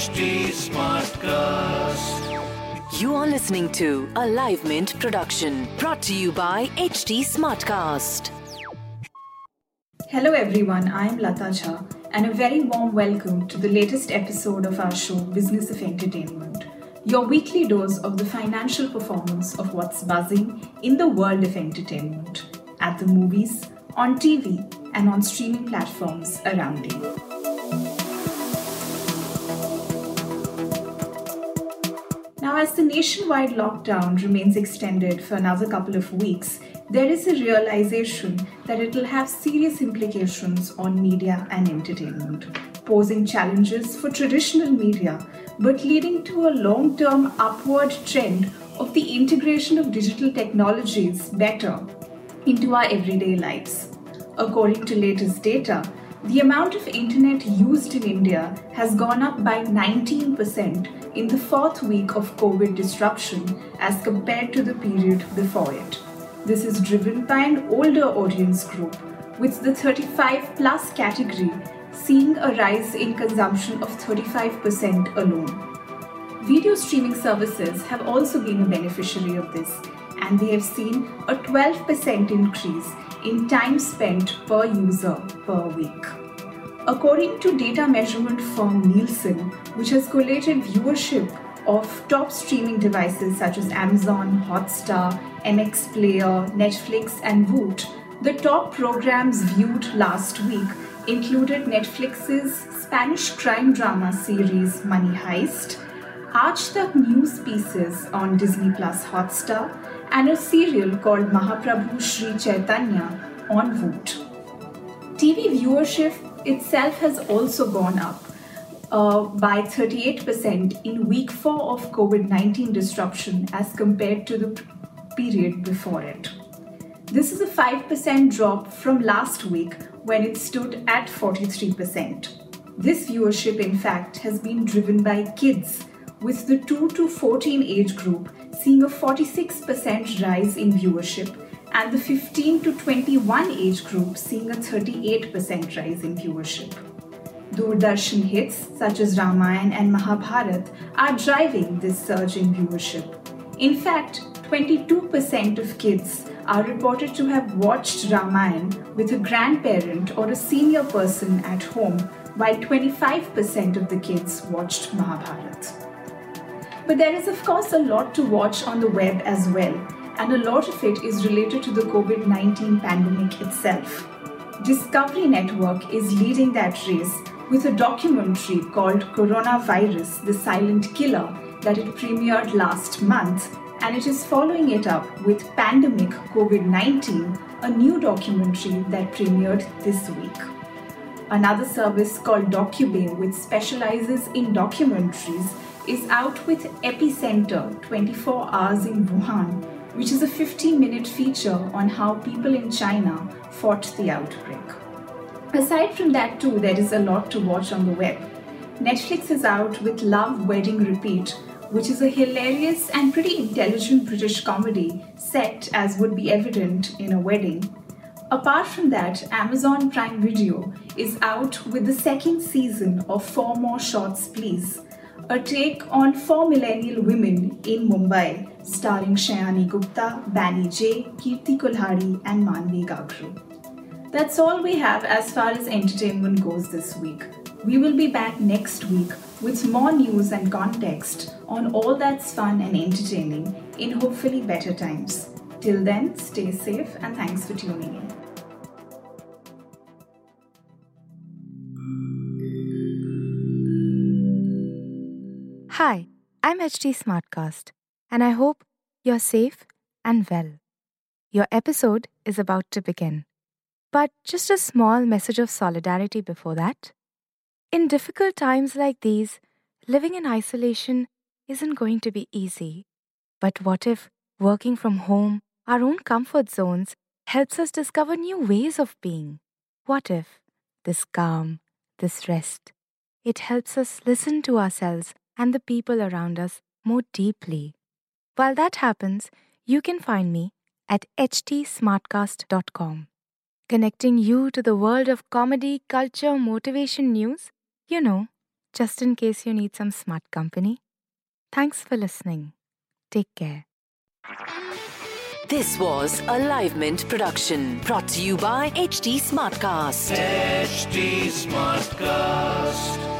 HT Smartcast. You are listening to a Live Mint production brought to you by HT Smartcast. Hello everyone, I am Lata Jha and a very warm welcome to the latest episode of our show Business of Entertainment. Your weekly dose of the financial performance of what's buzzing in the world of entertainment at the movies, on TV, and on streaming platforms around you. As the nationwide lockdown remains extended for another couple of weeks, there is a realization that it will have serious implications on media and entertainment, posing challenges for traditional media, but leading to a long term upward trend of the integration of digital technologies better into our everyday lives. According to latest data, the amount of internet used in India has gone up by 19% in the fourth week of COVID disruption as compared to the period before it. This is driven by an older audience group, with the 35 plus category seeing a rise in consumption of 35% alone. Video streaming services have also been a beneficiary of this, and they have seen a 12% increase in time spent per user per week. According to data measurement firm Nielsen, which has collated viewership of top streaming devices such as Amazon, Hotstar, MX Player, Netflix, and Voot, the top programs viewed last week included Netflix's Spanish crime drama series Money Heist, Aaj news pieces on Disney Plus Hotstar, and a serial called Mahaprabhu Sri Chaitanya on Voot. TV viewership itself has also gone up uh, by 38% in week 4 of COVID 19 disruption as compared to the period before it. This is a 5% drop from last week when it stood at 43%. This viewership, in fact, has been driven by kids, with the 2 to 14 age group seeing a 46% rise in viewership and the 15 to 21 age group seeing a 38% rise in viewership. Doordarshan hits such as Ramayana and Mahabharat are driving this surge in viewership. In fact, 22% of kids are reported to have watched Ramayana with a grandparent or a senior person at home, while 25% of the kids watched Mahabharat. But there is, of course, a lot to watch on the web as well, and a lot of it is related to the COVID 19 pandemic itself. Discovery Network is leading that race with a documentary called Coronavirus The Silent Killer that it premiered last month, and it is following it up with Pandemic COVID 19, a new documentary that premiered this week. Another service called DocuBay, which specializes in documentaries, is out with Epicenter 24 Hours in Wuhan, which is a 15 minute feature on how people in China fought the outbreak. Aside from that, too, there is a lot to watch on the web. Netflix is out with Love Wedding Repeat, which is a hilarious and pretty intelligent British comedy set as would be evident in a wedding. Apart from that, Amazon Prime Video is out with the second season of Four More Shots Please, a take on four millennial women in Mumbai, starring Sayani Gupta, Bani J, Kirti Kulhari, and Maanvi Gagroo. That's all we have as far as entertainment goes this week. We will be back next week with more news and context on all that's fun and entertaining in hopefully better times. Till then, stay safe and thanks for tuning in. Hi, I'm HT Smartcast, and I hope you're safe and well. Your episode is about to begin. But just a small message of solidarity before that. In difficult times like these, living in isolation isn't going to be easy. But what if working from home, our own comfort zones, helps us discover new ways of being? What if this calm, this rest, it helps us listen to ourselves and the people around us more deeply? While that happens, you can find me at htsmartcast.com, connecting you to the world of comedy, culture, motivation news, you know, just in case you need some smart company. Thanks for listening. Take care. This was a Live Mint production brought to you by HT Smartcast. HT Smartcast.